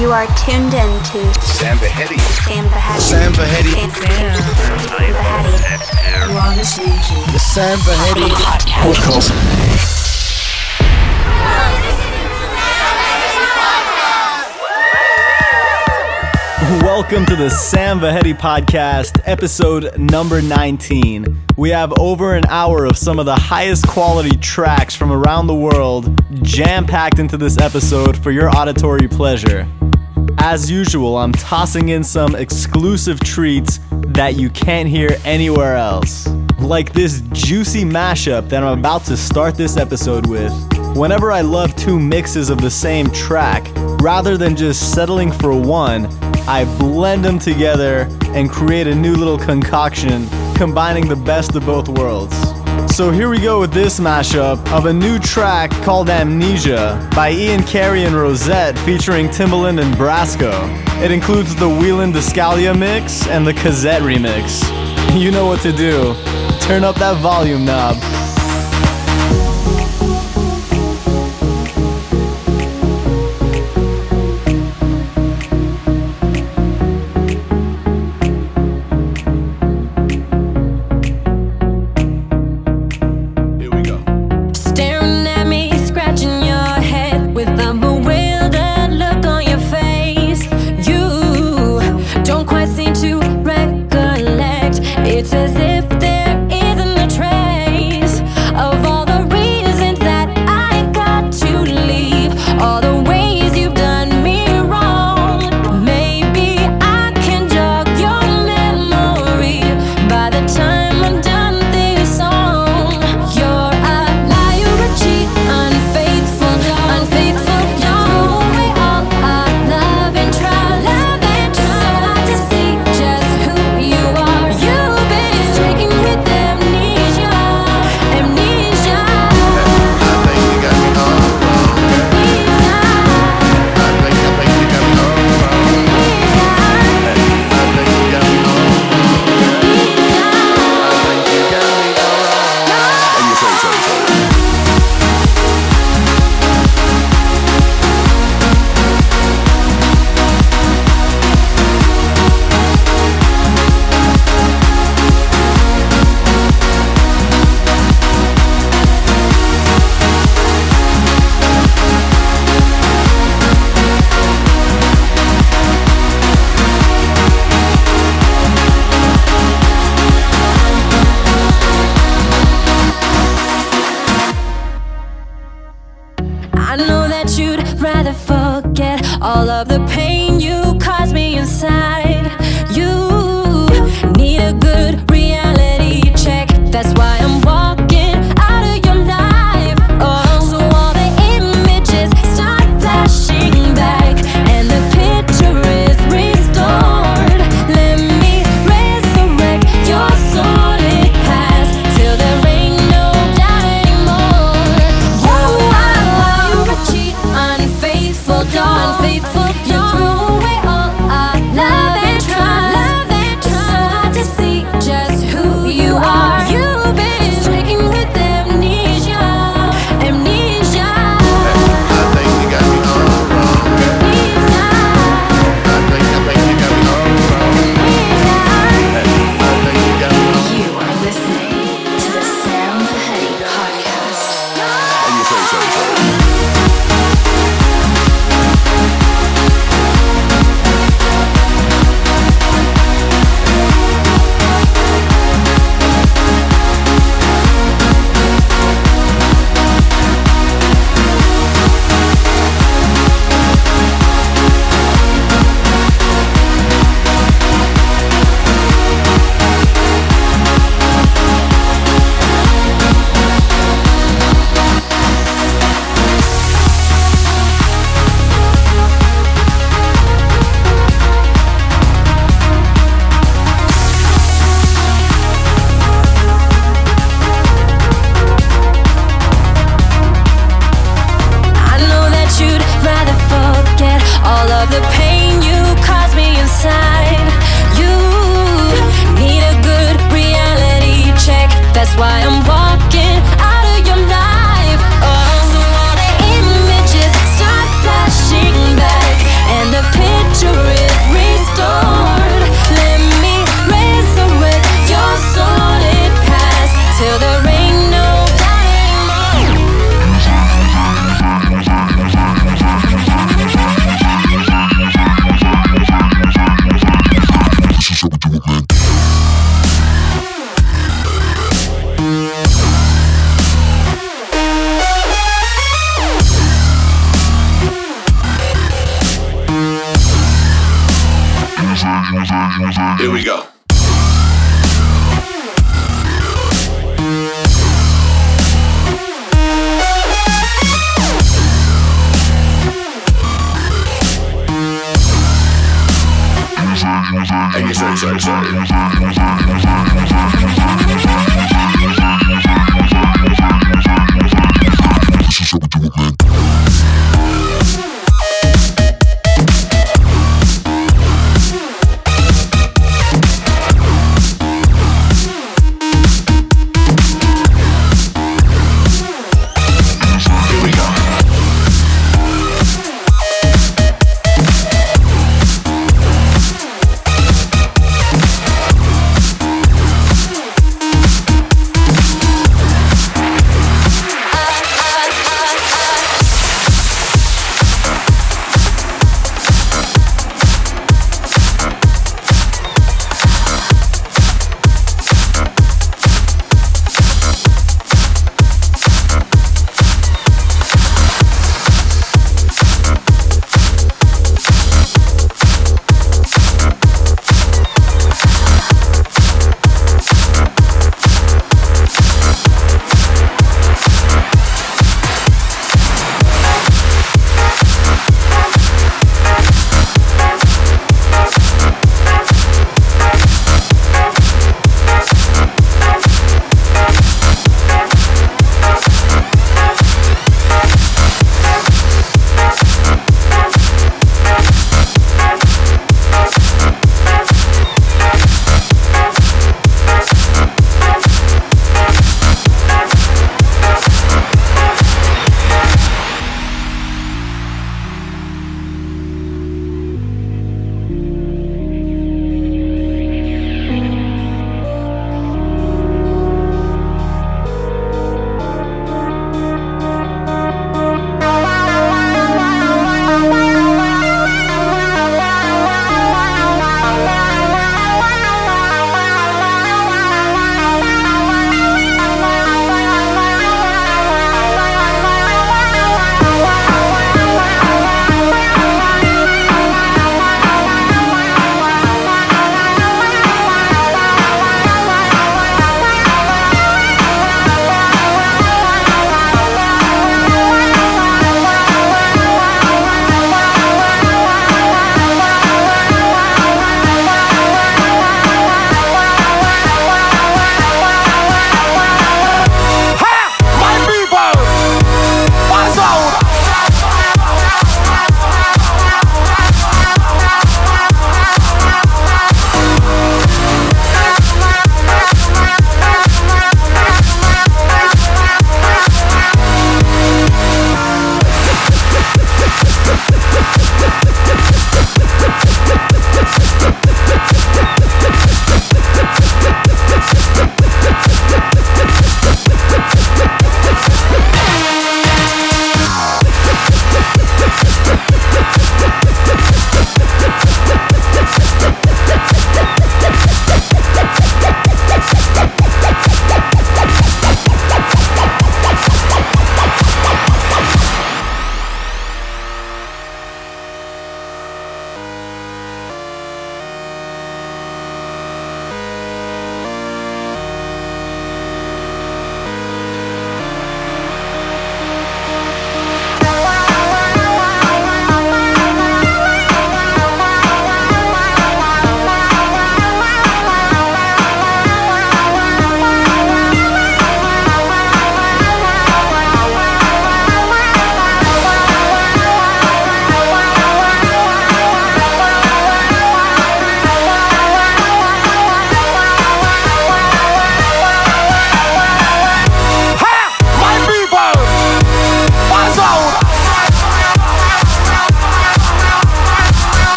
You are tuned in to Sam Vahedi. Sam Vahedi. Sam Vahedi. Sam Vahedi. You are listening to The Sam Vahedi podcast. Welcome to the Sam Vahedi Podcast, episode number 19. We have over an hour of some of the highest quality tracks from around the world jam packed into this episode for your auditory pleasure. As usual, I'm tossing in some exclusive treats that you can't hear anywhere else. Like this juicy mashup that I'm about to start this episode with. Whenever I love two mixes of the same track, rather than just settling for one, I blend them together and create a new little concoction, combining the best of both worlds. So here we go with this mashup of a new track called Amnesia by Ian Carey and Rosette featuring Timbaland and Brasco. It includes the Whelan Descalia mix and the Kazette remix. You know what to do. Turn up that volume knob.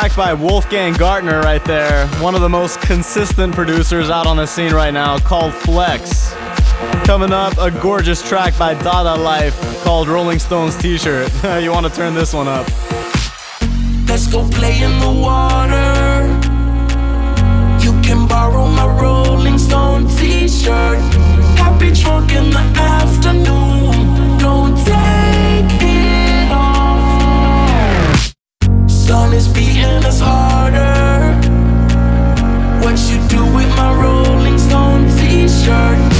Track by Wolfgang Gartner right there, one of the most consistent producers out on the scene right now, called Flex. Coming up, a gorgeous track by Dada Life called Rolling Stones T-shirt. you want to turn this one up. Let's go play in the water. You can borrow my Rolling Stone t-shirt. Happy drunk in the afternoon. Sun is beating us harder. What you do with my Rolling Stone t-shirt? It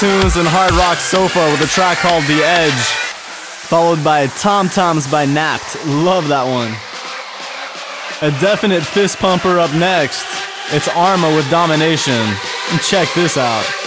Tunes and Hard Rock Sofa with a track called The Edge, followed by Tom Toms by Napped. Love that one. A definite fist pumper up next. It's Arma with Domination. Check this out.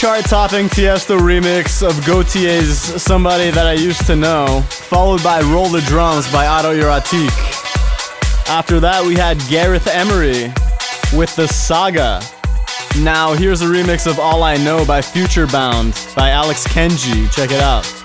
chart topping Tiesto remix of Gotye's Somebody That I Used to Know, followed by Roll the Drums by Otto Yuratik. After that, we had Gareth Emery with The Saga. Now, here's a remix of All I Know by Future Bound by Alex Kenji. Check it out.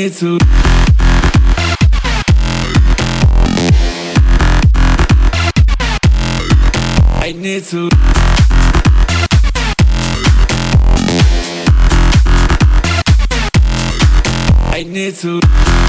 Need to. I need to. I need to.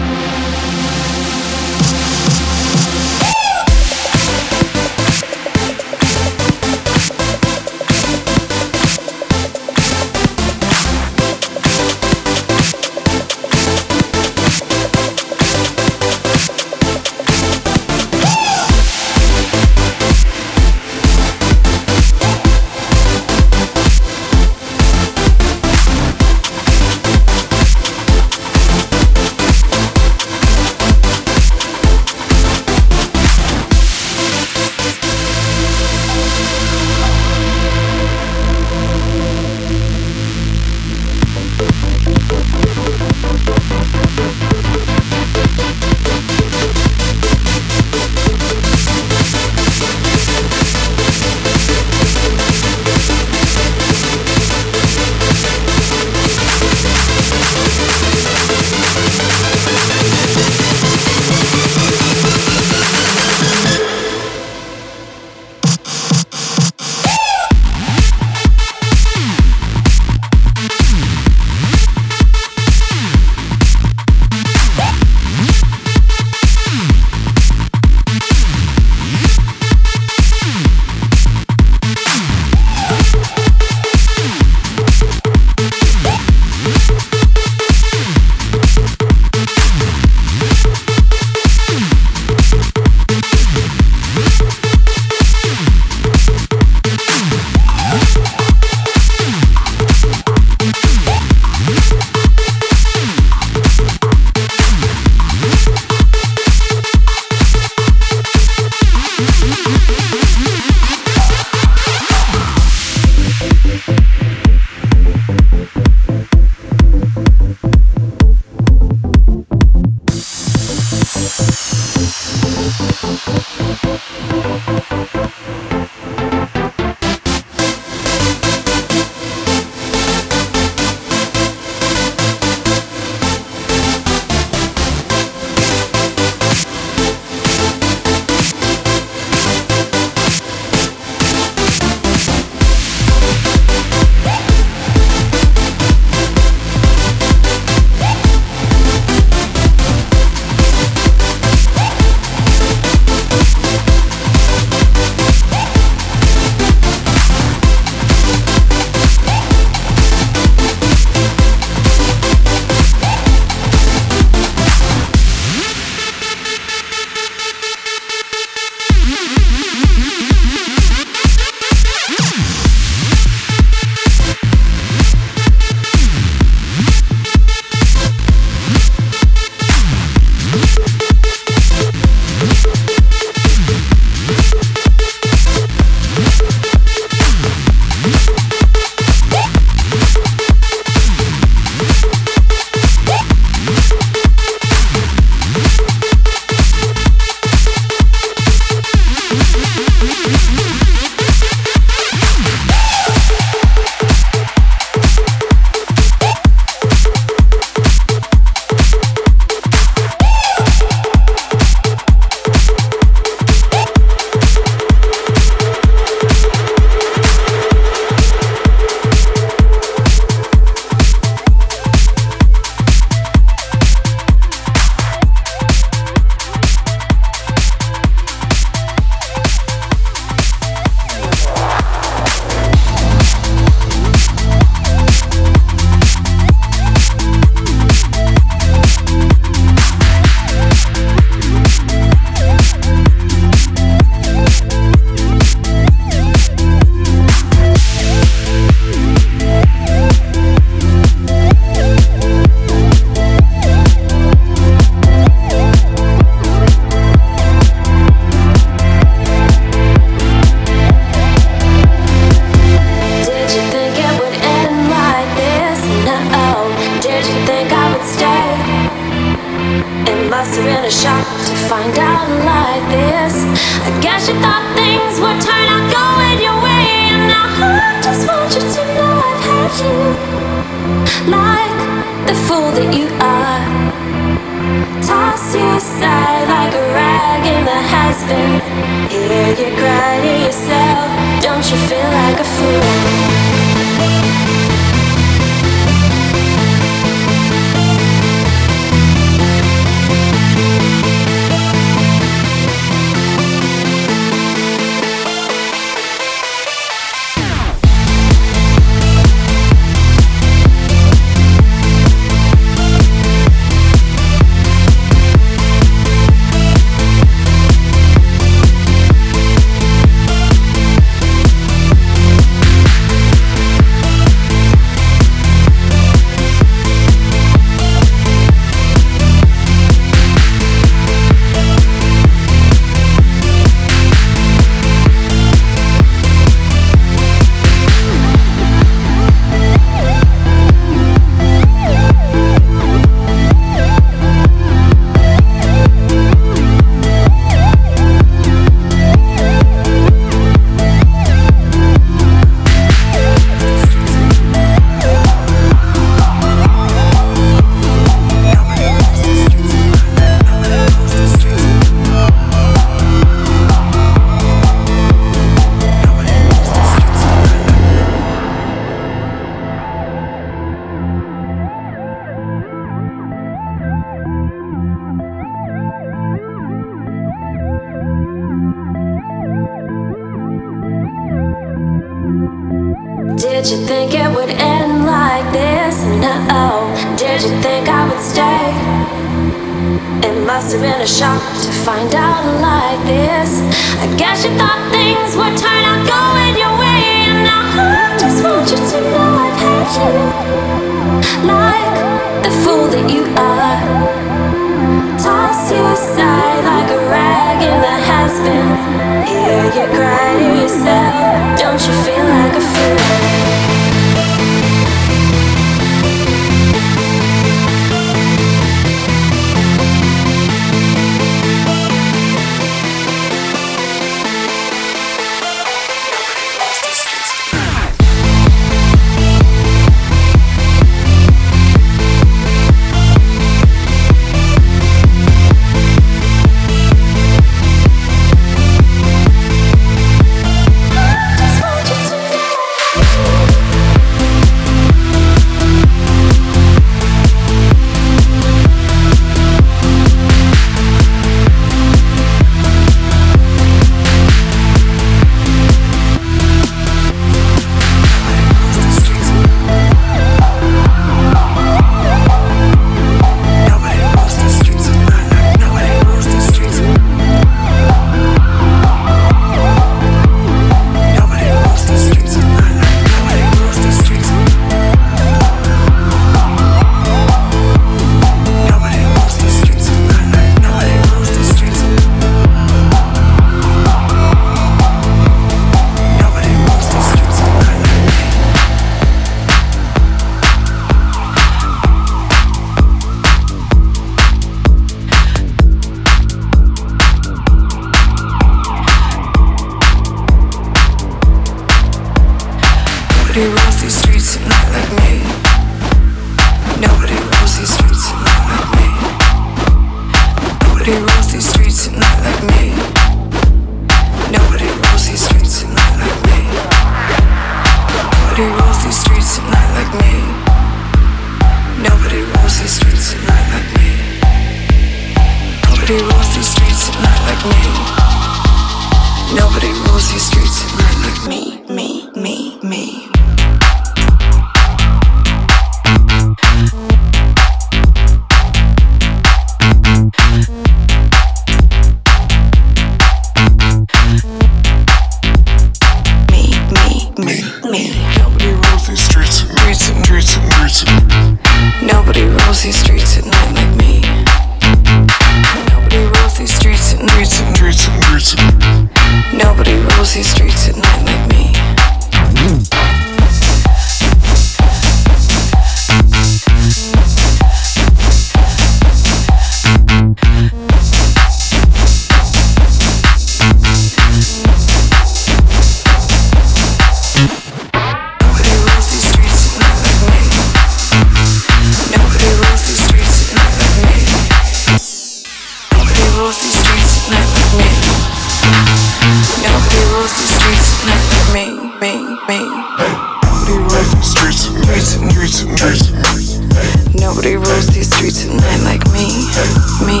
me.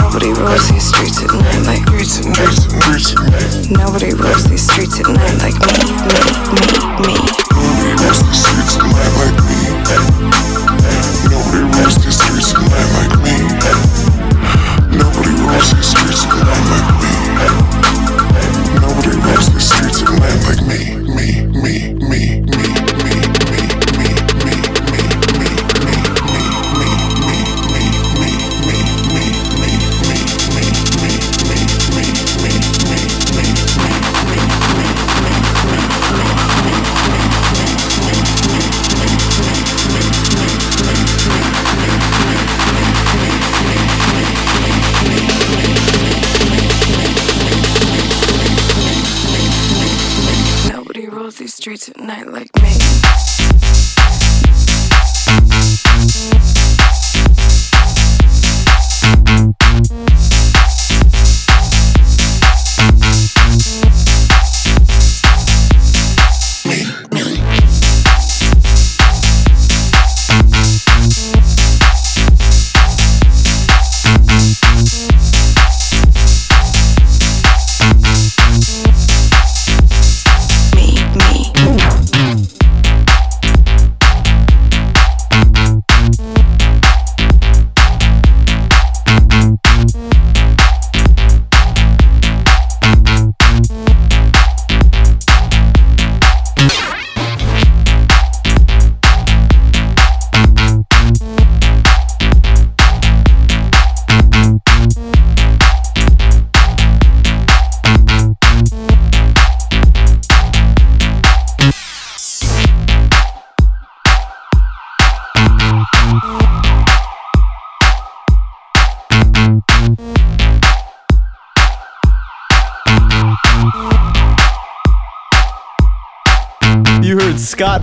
Nobody rules these streets at night like me. Nobody rules these streets at night like me, me, me, me. Nobody rules these streets at night like me. Nobody rules these streets at night like me. Nobody rules these streets at night like me.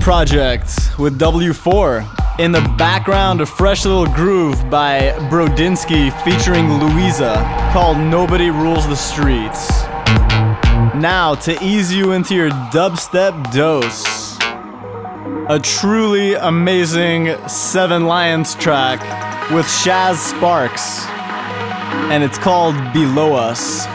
Project with W4. In the background, a fresh little groove by Brodinski featuring Louisa called Nobody Rules the Streets. Now, to ease you into your dubstep dose, a truly amazing Seven Lions track with Shaz Sparks, and it's called Below Us.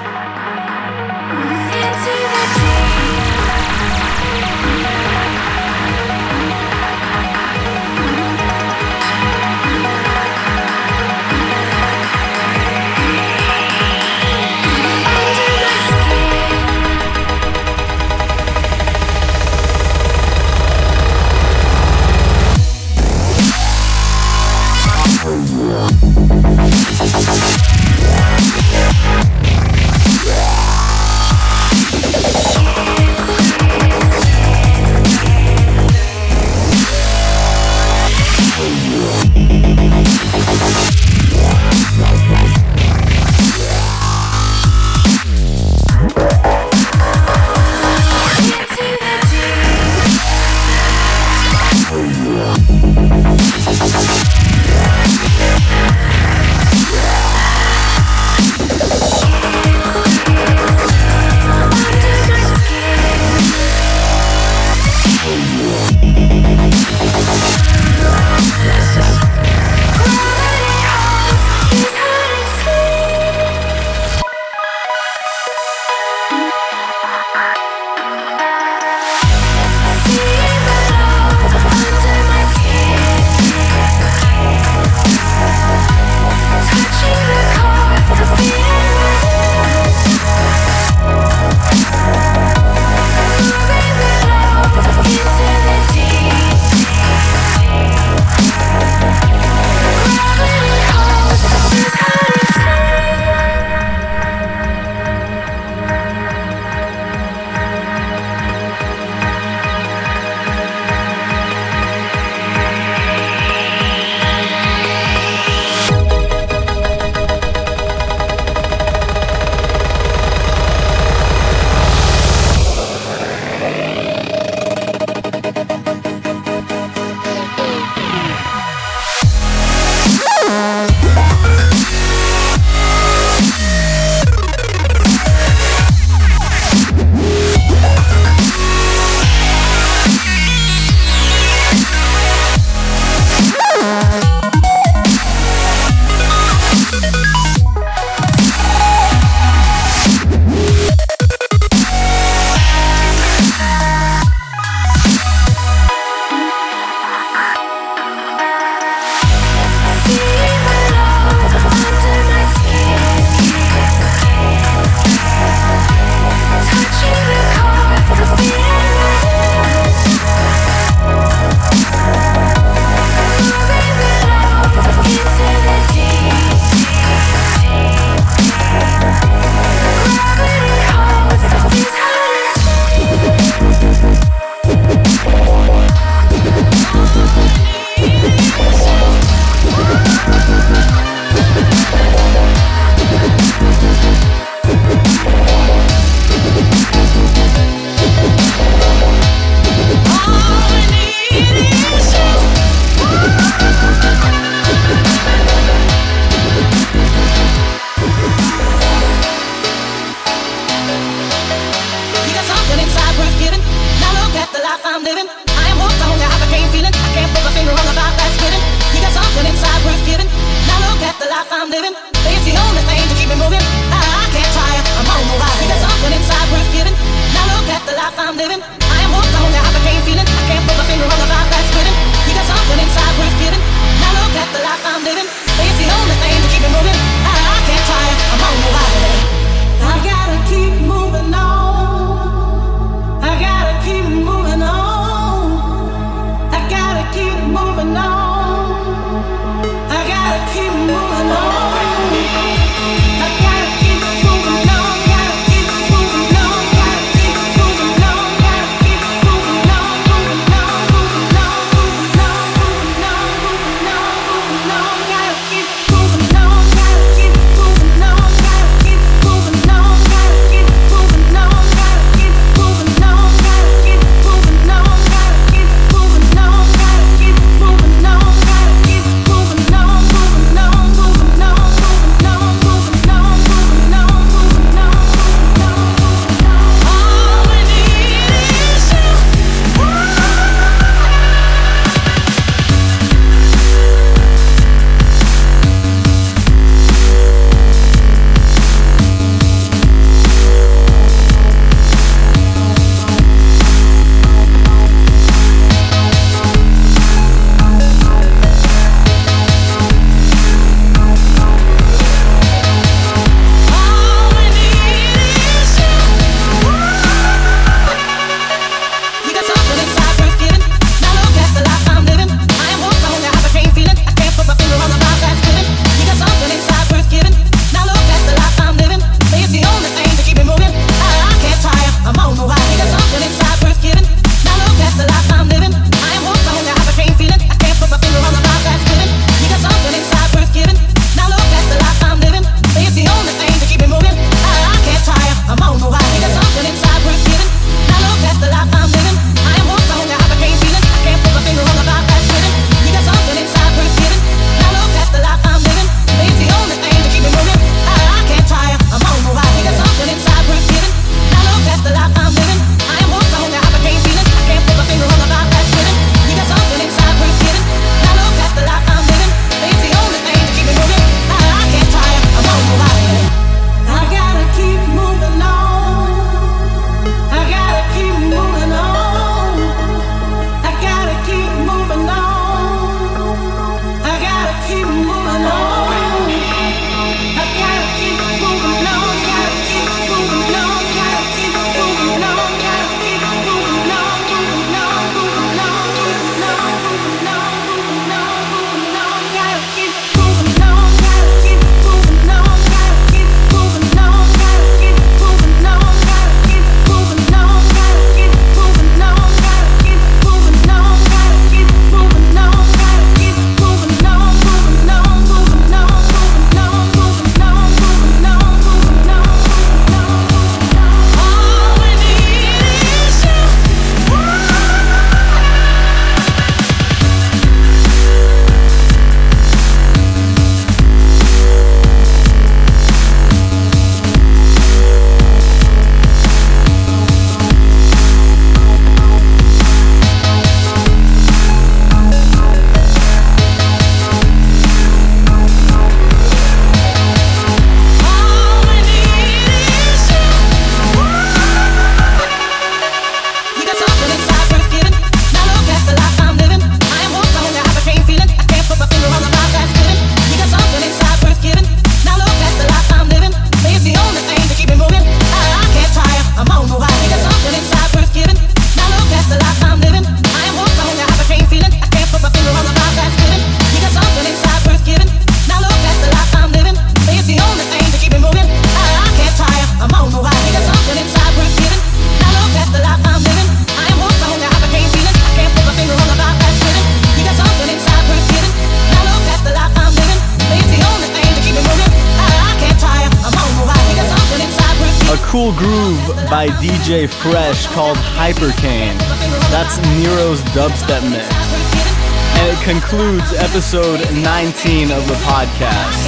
Concludes episode 19 of the podcast.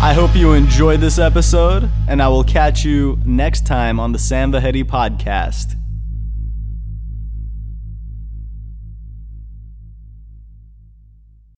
I hope you enjoyed this episode, and I will catch you next time on the Sam podcast.